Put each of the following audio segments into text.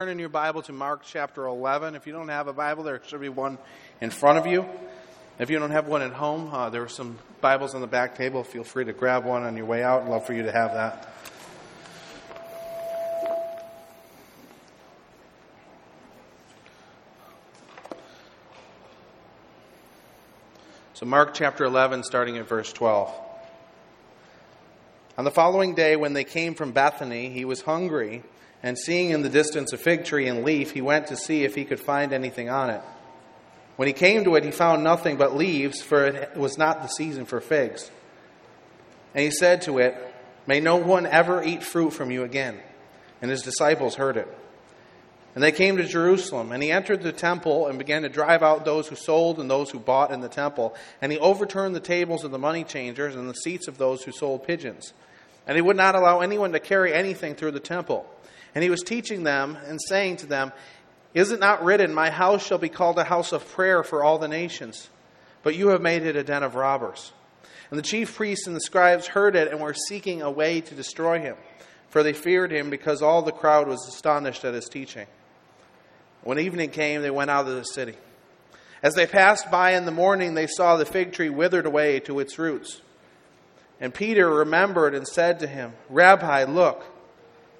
Turn in your Bible to Mark chapter 11. If you don't have a Bible, there should be one in front of you. If you don't have one at home, uh, there are some Bibles on the back table. Feel free to grab one on your way out. I'd love for you to have that. So, Mark chapter 11, starting at verse 12. On the following day, when they came from Bethany, he was hungry. And seeing in the distance a fig tree and leaf, he went to see if he could find anything on it. When he came to it, he found nothing but leaves, for it was not the season for figs. And he said to it, May no one ever eat fruit from you again. And his disciples heard it. And they came to Jerusalem, and he entered the temple and began to drive out those who sold and those who bought in the temple. And he overturned the tables of the money changers and the seats of those who sold pigeons. And he would not allow anyone to carry anything through the temple. And he was teaching them and saying to them, Is it not written, My house shall be called a house of prayer for all the nations? But you have made it a den of robbers. And the chief priests and the scribes heard it and were seeking a way to destroy him, for they feared him because all the crowd was astonished at his teaching. When evening came, they went out of the city. As they passed by in the morning, they saw the fig tree withered away to its roots. And Peter remembered and said to him, Rabbi, look,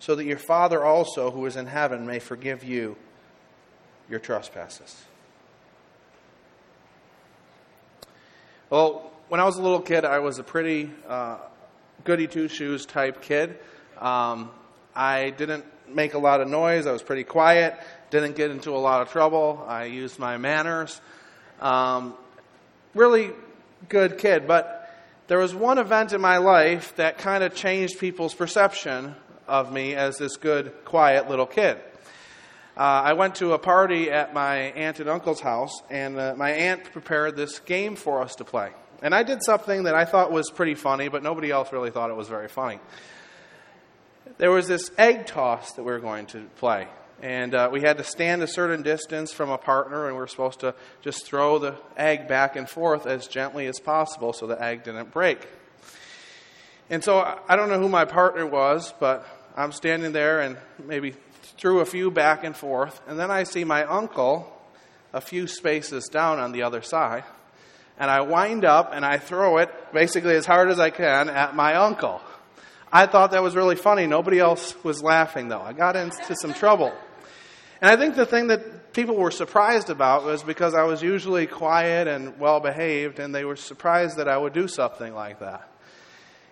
so that your Father also, who is in heaven, may forgive you your trespasses. Well, when I was a little kid, I was a pretty uh, goody two shoes type kid. Um, I didn't make a lot of noise. I was pretty quiet. Didn't get into a lot of trouble. I used my manners. Um, really good kid. But there was one event in my life that kind of changed people's perception of me as this good, quiet little kid. Uh, I went to a party at my aunt and uncle's house, and uh, my aunt prepared this game for us to play. And I did something that I thought was pretty funny, but nobody else really thought it was very funny. There was this egg toss that we were going to play. And uh, we had to stand a certain distance from a partner, and we were supposed to just throw the egg back and forth as gently as possible so the egg didn't break. And so I don't know who my partner was, but I'm standing there and maybe threw a few back and forth, and then I see my uncle a few spaces down on the other side, and I wind up and I throw it basically as hard as I can at my uncle. I thought that was really funny. Nobody else was laughing, though. I got into some trouble. And I think the thing that people were surprised about was because I was usually quiet and well behaved, and they were surprised that I would do something like that.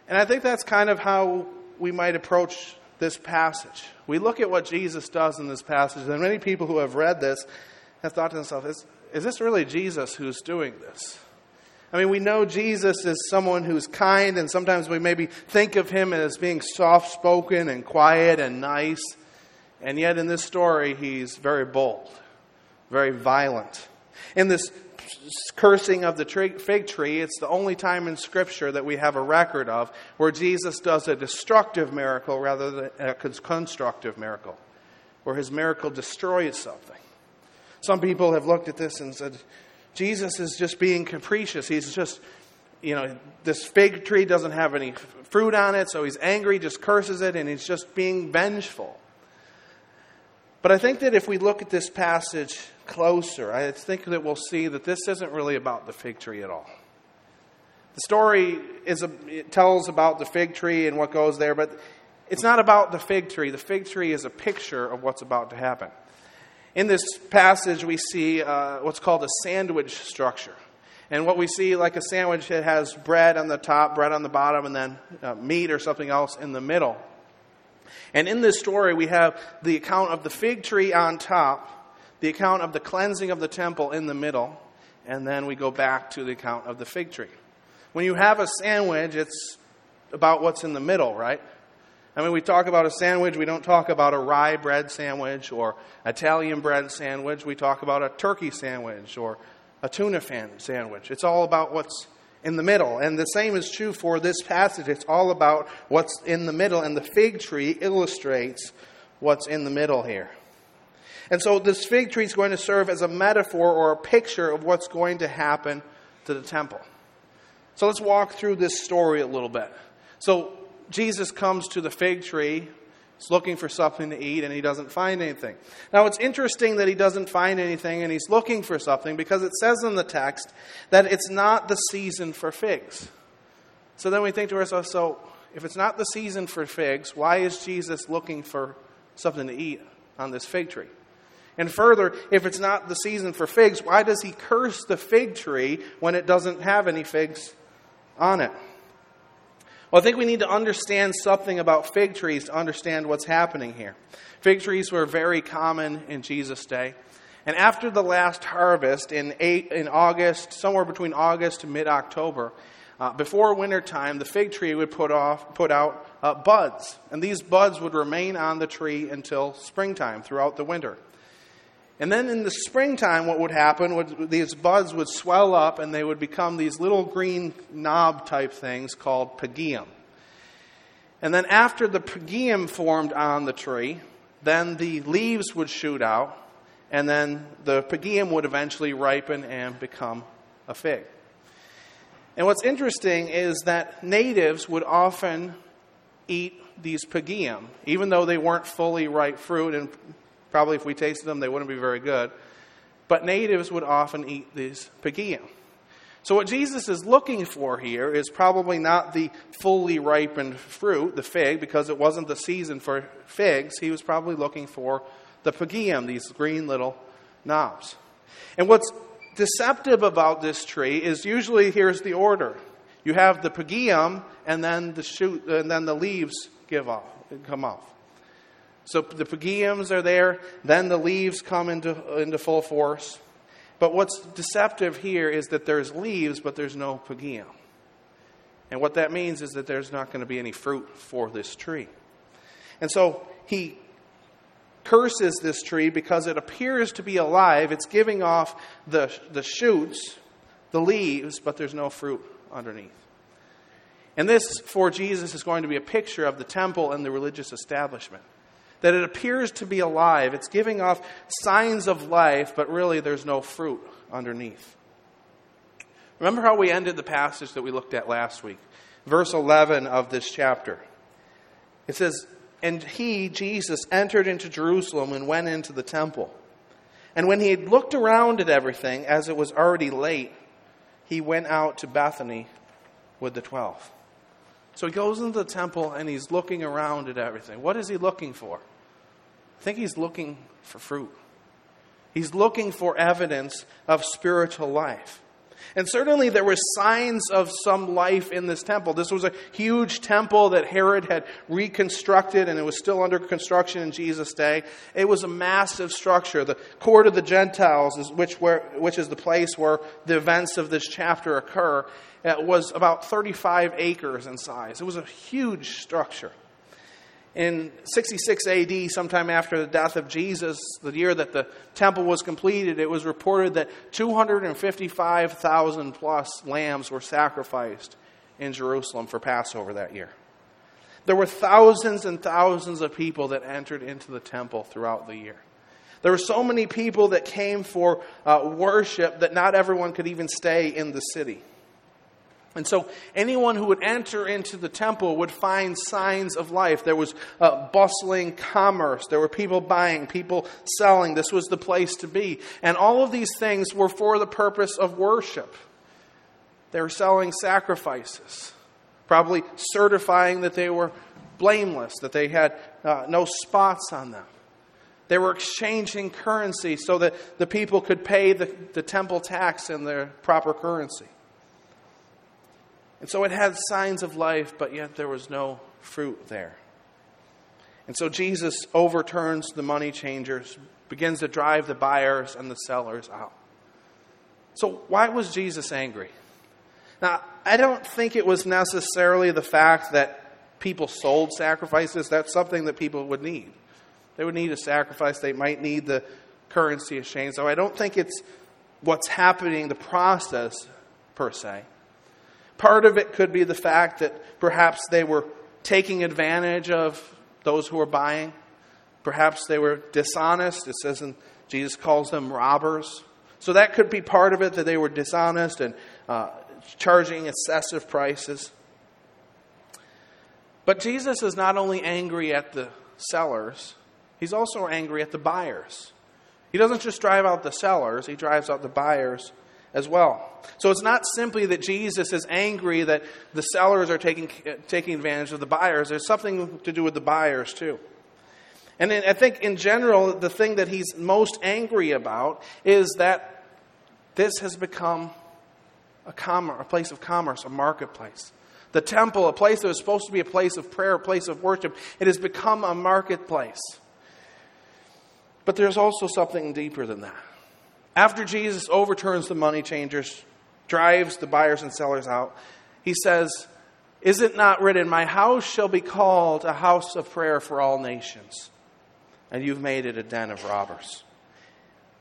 And I think that's kind of how we might approach this passage. We look at what Jesus does in this passage, and many people who have read this have thought to themselves, is, is this really Jesus who's doing this? I mean, we know Jesus is someone who's kind, and sometimes we maybe think of him as being soft spoken and quiet and nice. And yet, in this story, he's very bold, very violent. In this cursing of the fig tree, it's the only time in Scripture that we have a record of where Jesus does a destructive miracle rather than a constructive miracle, where his miracle destroys something. Some people have looked at this and said, Jesus is just being capricious. He's just, you know, this fig tree doesn't have any fruit on it, so he's angry, just curses it, and he's just being vengeful. But I think that if we look at this passage closer, I think that we'll see that this isn't really about the fig tree at all. The story is a, it tells about the fig tree and what goes there, but it's not about the fig tree. The fig tree is a picture of what's about to happen. In this passage, we see uh, what's called a sandwich structure. And what we see, like a sandwich, it has bread on the top, bread on the bottom, and then uh, meat or something else in the middle. And in this story, we have the account of the fig tree on top the account of the cleansing of the temple in the middle, and then we go back to the account of the fig tree. When you have a sandwich, it's about what's in the middle, right? I mean, we talk about a sandwich, we don't talk about a rye bread sandwich or Italian bread sandwich. We talk about a turkey sandwich or a tuna fan sandwich. It's all about what's in the middle. And the same is true for this passage. It's all about what's in the middle, and the fig tree illustrates what's in the middle here. And so this fig tree is going to serve as a metaphor or a picture of what's going to happen to the temple. So let's walk through this story a little bit. So Jesus comes to the fig tree. He's looking for something to eat and he doesn't find anything. Now, it's interesting that he doesn't find anything and he's looking for something because it says in the text that it's not the season for figs. So then we think to ourselves, so if it's not the season for figs, why is Jesus looking for something to eat on this fig tree? And further, if it's not the season for figs, why does he curse the fig tree when it doesn't have any figs on it? Well, I think we need to understand something about fig trees to understand what's happening here. Fig trees were very common in Jesus' day. And after the last harvest in, eight, in August, somewhere between August to mid October, uh, before wintertime, the fig tree would put, off, put out uh, buds. And these buds would remain on the tree until springtime throughout the winter. And then in the springtime, what would happen would these buds would swell up and they would become these little green knob type things called pygium. And then after the pygium formed on the tree, then the leaves would shoot out, and then the pygium would eventually ripen and become a fig. And what's interesting is that natives would often eat these pygium, even though they weren't fully ripe fruit, and Probably if we tasted them, they wouldn't be very good. But natives would often eat these pygium. So, what Jesus is looking for here is probably not the fully ripened fruit, the fig, because it wasn't the season for figs. He was probably looking for the pygium, these green little knobs. And what's deceptive about this tree is usually here's the order you have the pygium, and then the shoot, and then the leaves give off, come off. So the pygiums are there, then the leaves come into, into full force. But what's deceptive here is that there's leaves, but there's no pygium. And what that means is that there's not going to be any fruit for this tree. And so he curses this tree because it appears to be alive. It's giving off the, the shoots, the leaves, but there's no fruit underneath. And this, for Jesus, is going to be a picture of the temple and the religious establishment that it appears to be alive. It's giving off signs of life, but really there's no fruit underneath. Remember how we ended the passage that we looked at last week? Verse 11 of this chapter. It says, And he, Jesus, entered into Jerusalem and went into the temple. And when he had looked around at everything, as it was already late, he went out to Bethany with the twelve. So he goes into the temple and he's looking around at everything. What is he looking for? I think he's looking for fruit. He's looking for evidence of spiritual life. And certainly there were signs of some life in this temple. This was a huge temple that Herod had reconstructed and it was still under construction in Jesus' day. It was a massive structure. The court of the Gentiles, which, where, which is the place where the events of this chapter occur, it was about 35 acres in size. It was a huge structure. In 66 AD, sometime after the death of Jesus, the year that the temple was completed, it was reported that 255,000 plus lambs were sacrificed in Jerusalem for Passover that year. There were thousands and thousands of people that entered into the temple throughout the year. There were so many people that came for uh, worship that not everyone could even stay in the city. And so, anyone who would enter into the temple would find signs of life. There was uh, bustling commerce. There were people buying, people selling. This was the place to be. And all of these things were for the purpose of worship. They were selling sacrifices, probably certifying that they were blameless, that they had uh, no spots on them. They were exchanging currency so that the people could pay the, the temple tax in their proper currency. And so it had signs of life, but yet there was no fruit there. And so Jesus overturns the money changers, begins to drive the buyers and the sellers out. So, why was Jesus angry? Now, I don't think it was necessarily the fact that people sold sacrifices, that's something that people would need. They would need a sacrifice, they might need the currency exchange. So I don't think it's what's happening, the process per se. Part of it could be the fact that perhaps they were taking advantage of those who were buying. Perhaps they were dishonest. It says, and Jesus calls them robbers. So that could be part of it that they were dishonest and uh, charging excessive prices. But Jesus is not only angry at the sellers, he's also angry at the buyers. He doesn't just drive out the sellers, he drives out the buyers as well. So it's not simply that Jesus is angry that the sellers are taking, taking advantage of the buyers, there's something to do with the buyers too. And I think in general, the thing that he's most angry about is that this has become a, commerce, a place of commerce, a marketplace. The temple, a place that was supposed to be a place of prayer, a place of worship, it has become a marketplace. But there's also something deeper than that. After Jesus overturns the money changers, drives the buyers and sellers out, he says, Is it not written, My house shall be called a house of prayer for all nations, and you've made it a den of robbers?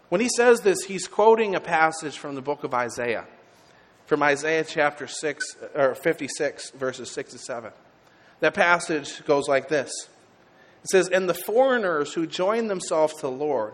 When he says this, he's quoting a passage from the book of Isaiah, from Isaiah chapter 6, or 56, verses 6 to 7. That passage goes like this It says, And the foreigners who join themselves to the Lord,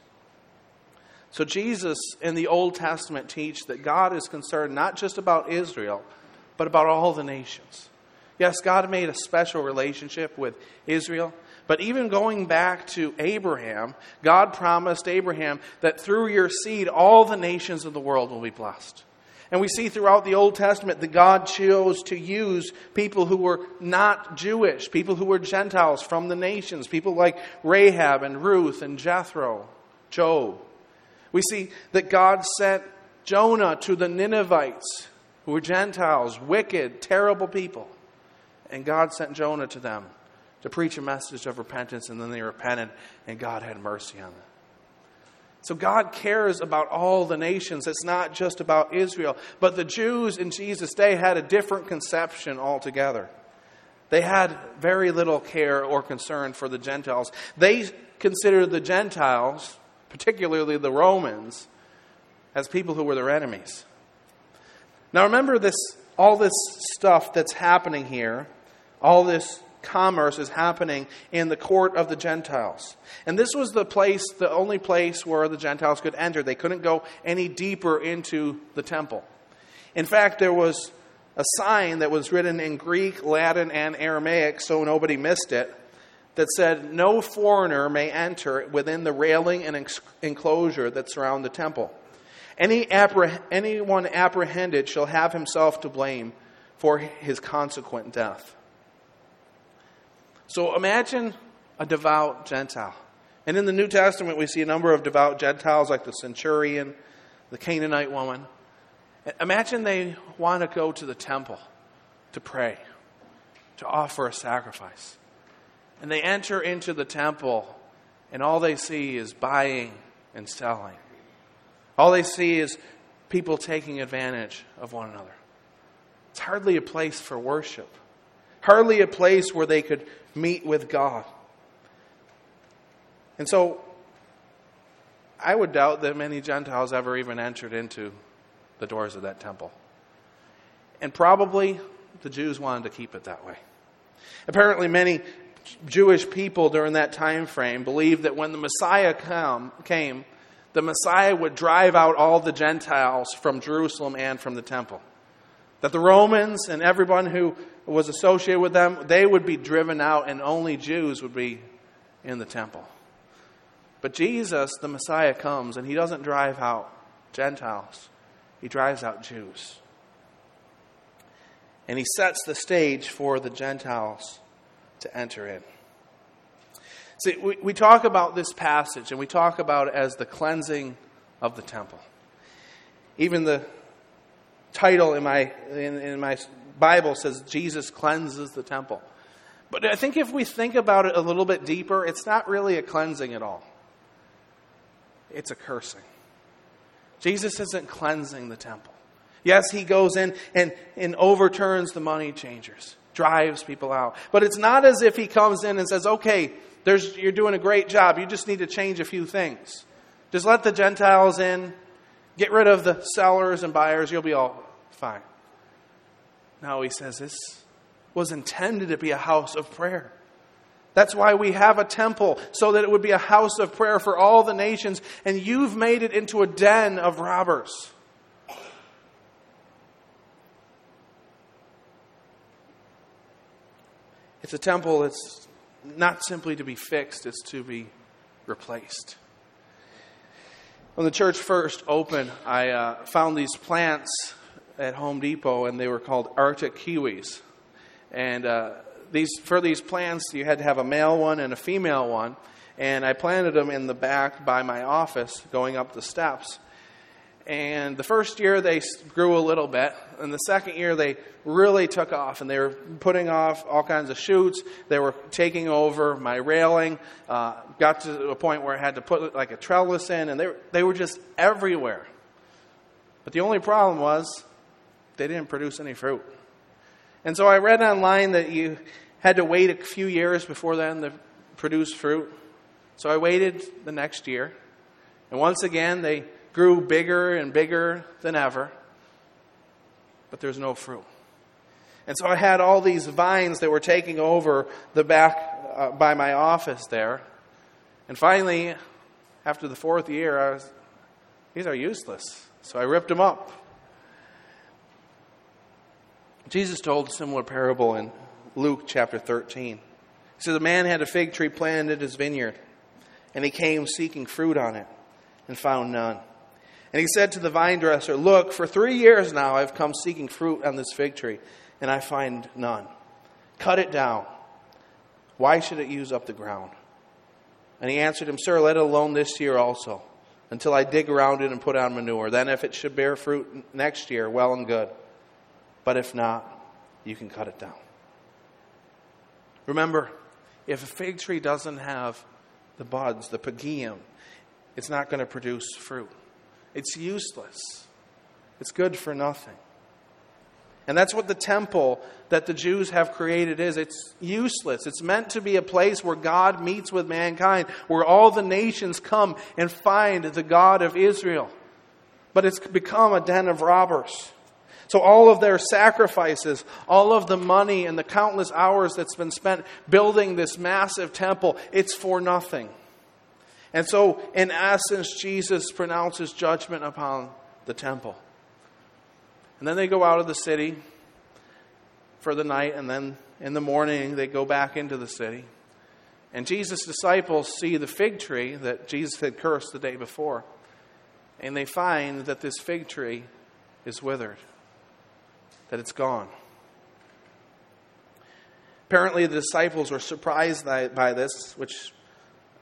So, Jesus in the Old Testament teach that God is concerned not just about Israel, but about all the nations. Yes, God made a special relationship with Israel, but even going back to Abraham, God promised Abraham that through your seed, all the nations of the world will be blessed. And we see throughout the Old Testament that God chose to use people who were not Jewish, people who were Gentiles from the nations, people like Rahab and Ruth and Jethro, Job. We see that God sent Jonah to the Ninevites, who were Gentiles, wicked, terrible people. And God sent Jonah to them to preach a message of repentance, and then they repented, and God had mercy on them. So God cares about all the nations. It's not just about Israel. But the Jews in Jesus' day had a different conception altogether. They had very little care or concern for the Gentiles. They considered the Gentiles particularly the Romans, as people who were their enemies. Now remember this all this stuff that's happening here, all this commerce is happening in the court of the Gentiles. And this was the place, the only place where the Gentiles could enter. They couldn't go any deeper into the temple. In fact, there was a sign that was written in Greek, Latin, and Aramaic so nobody missed it that said, No foreigner may enter within the railing and enclosure that surround the temple. Any appreh- anyone apprehended shall have himself to blame for his consequent death. So imagine a devout Gentile. And in the New Testament, we see a number of devout Gentiles like the centurion, the Canaanite woman. Imagine they want to go to the temple to pray, to offer a sacrifice. And they enter into the temple, and all they see is buying and selling. All they see is people taking advantage of one another. It's hardly a place for worship, hardly a place where they could meet with God. And so, I would doubt that many Gentiles ever even entered into the doors of that temple. And probably the Jews wanted to keep it that way. Apparently, many Jewish people during that time frame believed that when the Messiah come, came, the Messiah would drive out all the Gentiles from Jerusalem and from the temple. That the Romans and everyone who was associated with them, they would be driven out and only Jews would be in the temple. But Jesus, the Messiah, comes and he doesn't drive out Gentiles, he drives out Jews. And he sets the stage for the Gentiles to enter in. See, we, we talk about this passage and we talk about it as the cleansing of the temple. Even the title in my, in, in my Bible says Jesus cleanses the temple. But I think if we think about it a little bit deeper, it's not really a cleansing at all. It's a cursing. Jesus isn't cleansing the temple. Yes, he goes in and, and overturns the money changers, drives people out. But it's not as if he comes in and says, okay, you're doing a great job. You just need to change a few things. Just let the Gentiles in, get rid of the sellers and buyers, you'll be all fine. No, he says this was intended to be a house of prayer. That's why we have a temple, so that it would be a house of prayer for all the nations, and you've made it into a den of robbers. It's a temple that's not simply to be fixed, it's to be replaced. When the church first opened, I uh, found these plants at Home Depot, and they were called Arctic kiwis. And uh, these, for these plants, you had to have a male one and a female one. And I planted them in the back by my office, going up the steps. And the first year they grew a little bit, and the second year they really took off, and they were putting off all kinds of shoots. They were taking over my railing. Uh, got to a point where I had to put like a trellis in, and they they were just everywhere. But the only problem was they didn't produce any fruit. And so I read online that you had to wait a few years before then to produce fruit. So I waited the next year, and once again they grew bigger and bigger than ever, but there's no fruit. And so I had all these vines that were taking over the back uh, by my office there. And finally, after the fourth year, I was, these are useless. So I ripped them up. Jesus told a similar parable in Luke chapter 13. He says, A man had a fig tree planted in his vineyard, and he came seeking fruit on it, and found none. And he said to the vine dresser, Look, for three years now I've come seeking fruit on this fig tree, and I find none. Cut it down. Why should it use up the ground? And he answered him, Sir, let it alone this year also, until I dig around it and put on manure. Then, if it should bear fruit next year, well and good. But if not, you can cut it down. Remember, if a fig tree doesn't have the buds, the pygidium, it's not going to produce fruit. It's useless. It's good for nothing. And that's what the temple that the Jews have created is. It's useless. It's meant to be a place where God meets with mankind, where all the nations come and find the God of Israel. But it's become a den of robbers. So, all of their sacrifices, all of the money, and the countless hours that's been spent building this massive temple, it's for nothing. And so, in essence, Jesus pronounces judgment upon the temple. And then they go out of the city for the night, and then in the morning they go back into the city. And Jesus' disciples see the fig tree that Jesus had cursed the day before, and they find that this fig tree is withered, that it's gone. Apparently, the disciples were surprised by, by this, which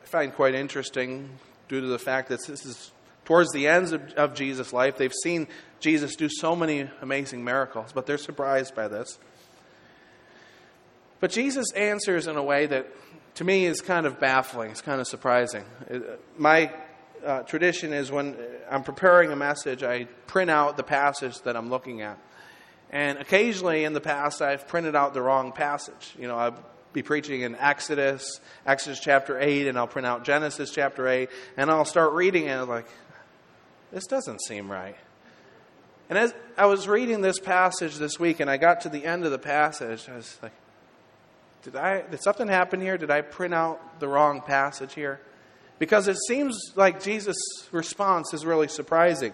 find quite interesting due to the fact that this is towards the ends of, of Jesus' life. They've seen Jesus do so many amazing miracles, but they're surprised by this. But Jesus answers in a way that, to me, is kind of baffling. It's kind of surprising. My uh, tradition is when I'm preparing a message, I print out the passage that I'm looking at. And occasionally in the past, I've printed out the wrong passage. You know, I've be preaching in Exodus, Exodus chapter 8, and I'll print out Genesis chapter 8, and I'll start reading it, I'm like, this doesn't seem right. And as I was reading this passage this week, and I got to the end of the passage, I was like, did, I, did something happen here? Did I print out the wrong passage here? Because it seems like Jesus' response is really surprising.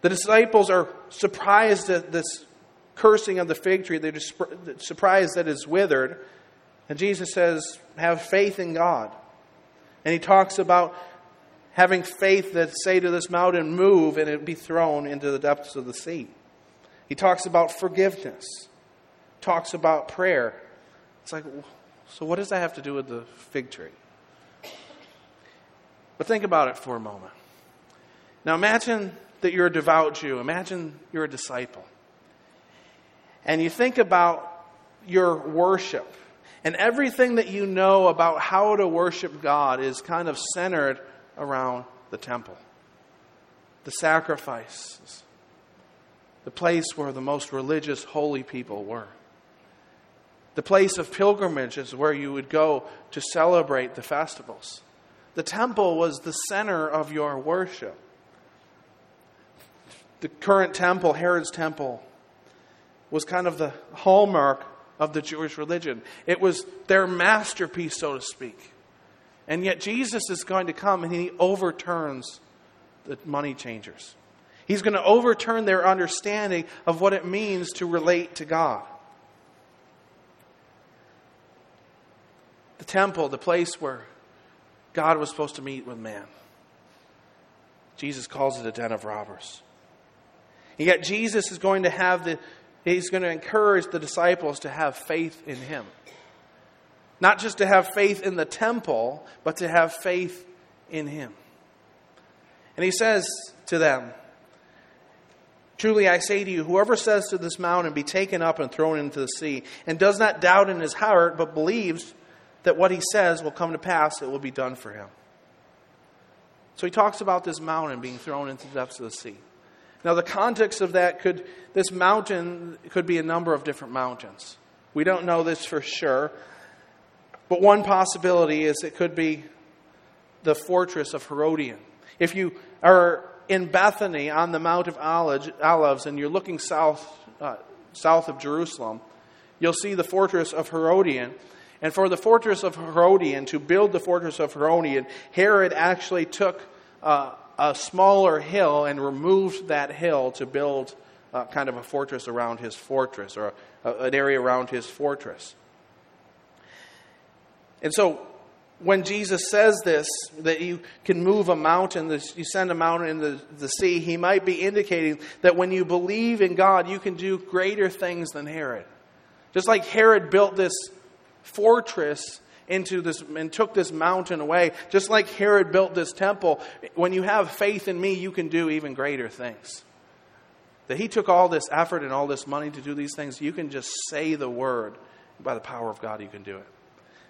The disciples are surprised at this cursing of the fig tree. They're surprised that it's withered. And Jesus says, have faith in God. And he talks about having faith that say to this mountain, move, and it be thrown into the depths of the sea. He talks about forgiveness, talks about prayer. It's like, so what does that have to do with the fig tree? But think about it for a moment. Now imagine that you're a devout Jew. Imagine you're a disciple. And you think about your worship. And everything that you know about how to worship God is kind of centered around the temple, the sacrifices, the place where the most religious, holy people were. The place of pilgrimage is where you would go to celebrate the festivals. The temple was the center of your worship. The current temple, Herod's temple, was kind of the hallmark of the Jewish religion. It was their masterpiece, so to speak. And yet Jesus is going to come and he overturns the money changers. He's going to overturn their understanding of what it means to relate to God. The temple, the place where God was supposed to meet with man. Jesus calls it a den of robbers. And yet Jesus is going to have the he's going to encourage the disciples to have faith in him. Not just to have faith in the temple, but to have faith in him. And he says to them, Truly I say to you, whoever says to this mountain, Be taken up and thrown into the sea, and does not doubt in his heart, but believes that what he says will come to pass, it will be done for him. So he talks about this mountain being thrown into the depths of the sea. Now, the context of that could, this mountain could be a number of different mountains. We don't know this for sure, but one possibility is it could be the fortress of Herodium. If you are in Bethany on the Mount of Olives and you're looking south, uh, south of Jerusalem, you'll see the fortress of Herodium. And for the fortress of Herodium, to build the fortress of Herodium, Herod actually took uh, a smaller hill and removed that hill to build uh, kind of a fortress around his fortress, or a, an area around his fortress. And so, when Jesus says this, that you can move a mountain, you send a mountain into the sea, he might be indicating that when you believe in God, you can do greater things than Herod. Just like Herod built this fortress into this and took this mountain away. Just like Herod built this temple, when you have faith in me, you can do even greater things. That he took all this effort and all this money to do these things, you can just say the word. By the power of God, you can do it.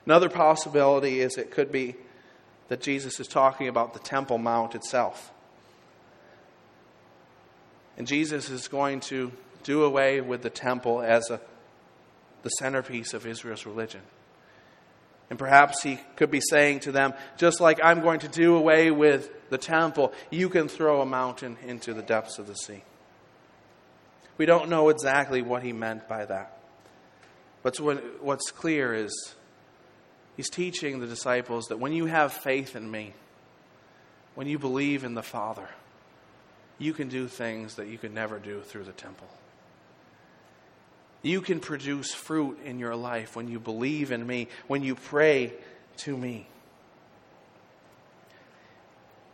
Another possibility is it could be that Jesus is talking about the Temple Mount itself. And Jesus is going to do away with the temple as a the centerpiece of Israel's religion. And perhaps he could be saying to them, just like I'm going to do away with the temple, you can throw a mountain into the depths of the sea. We don't know exactly what he meant by that. But what's clear is he's teaching the disciples that when you have faith in me, when you believe in the Father, you can do things that you could never do through the temple. You can produce fruit in your life when you believe in me, when you pray to me.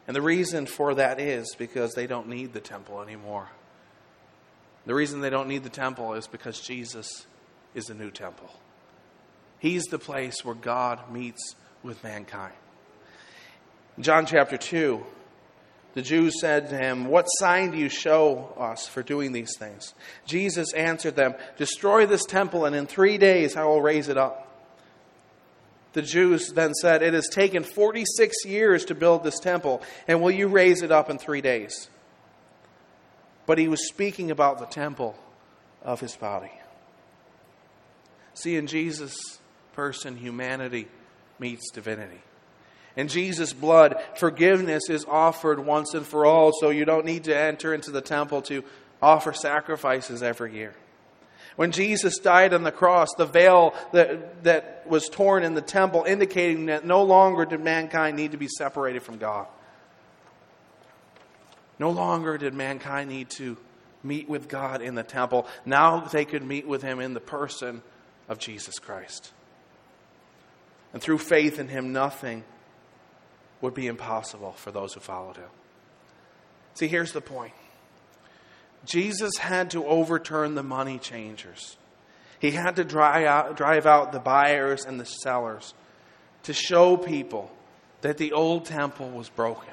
And the reason for that is because they don't need the temple anymore. The reason they don't need the temple is because Jesus is the new temple. He's the place where God meets with mankind. John chapter 2, the Jews said to him, What sign do you show us for doing these things? Jesus answered them, Destroy this temple, and in three days I will raise it up. The Jews then said, It has taken 46 years to build this temple, and will you raise it up in three days? But he was speaking about the temple of his body. See, in Jesus' person, humanity meets divinity. In Jesus' blood, forgiveness is offered once and for all, so you don't need to enter into the temple to offer sacrifices every year. When Jesus died on the cross, the veil that, that was torn in the temple indicating that no longer did mankind need to be separated from God. No longer did mankind need to meet with God in the temple. Now they could meet with Him in the person of Jesus Christ. And through faith in Him, nothing would be impossible for those who followed him. See, here's the point Jesus had to overturn the money changers, he had to drive out, drive out the buyers and the sellers to show people that the old temple was broken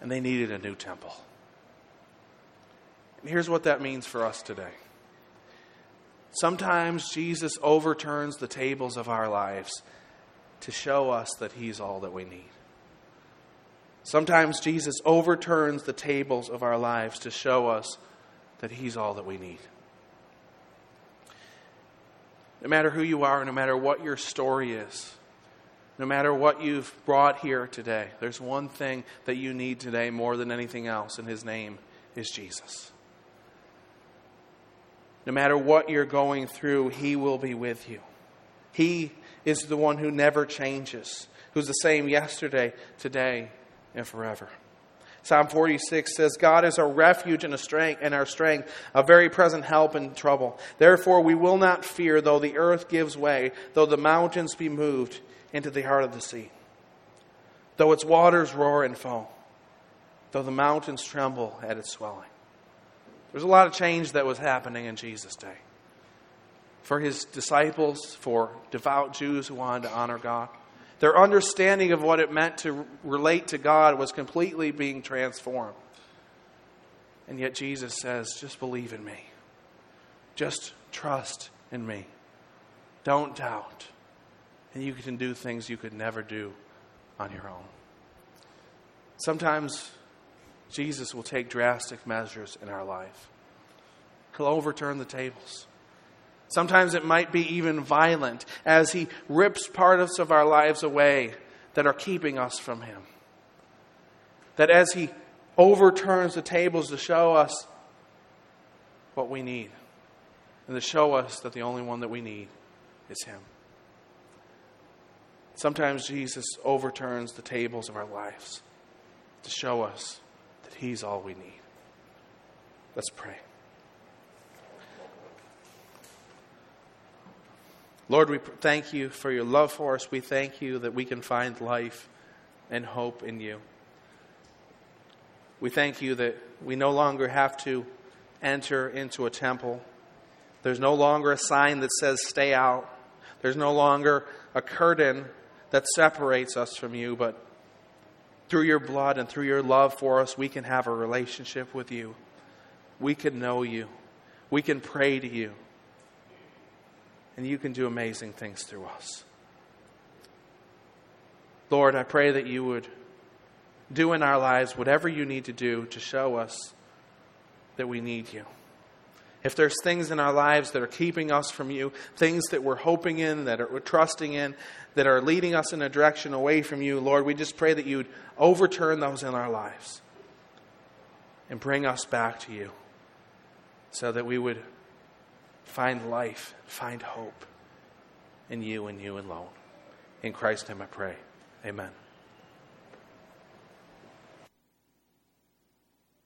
and they needed a new temple. And here's what that means for us today. Sometimes Jesus overturns the tables of our lives to show us that He's all that we need. Sometimes Jesus overturns the tables of our lives to show us that He's all that we need. No matter who you are, no matter what your story is, no matter what you've brought here today, there's one thing that you need today more than anything else, and His name is Jesus. No matter what you're going through, He will be with you. He is the one who never changes, who's the same yesterday, today, and forever. Psalm 46 says, God is our refuge and, a strength, and our strength, a very present help in trouble. Therefore, we will not fear, though the earth gives way, though the mountains be moved into the heart of the sea, though its waters roar and foam, though the mountains tremble at its swelling. There's a lot of change that was happening in Jesus' day. For his disciples, for devout Jews who wanted to honor God, their understanding of what it meant to relate to God was completely being transformed. And yet Jesus says, just believe in me. Just trust in me. Don't doubt. And you can do things you could never do on your own. Sometimes Jesus will take drastic measures in our life. He'll overturn the tables. Sometimes it might be even violent as He rips parts of our lives away that are keeping us from Him. That as He overturns the tables to show us what we need and to show us that the only one that we need is Him. Sometimes Jesus overturns the tables of our lives to show us that He's all we need. Let's pray. Lord, we thank you for your love for us. We thank you that we can find life and hope in you. We thank you that we no longer have to enter into a temple. There's no longer a sign that says stay out. There's no longer a curtain that separates us from you, but through your blood and through your love for us, we can have a relationship with you. We can know you. We can pray to you. And you can do amazing things through us. Lord, I pray that you would do in our lives whatever you need to do to show us that we need you. If there's things in our lives that are keeping us from you, things that we're hoping in, that are, we're trusting in, that are leading us in a direction away from you, Lord, we just pray that you'd overturn those in our lives and bring us back to you so that we would find life, find hope in you and you alone. In Christ's name I pray. Amen.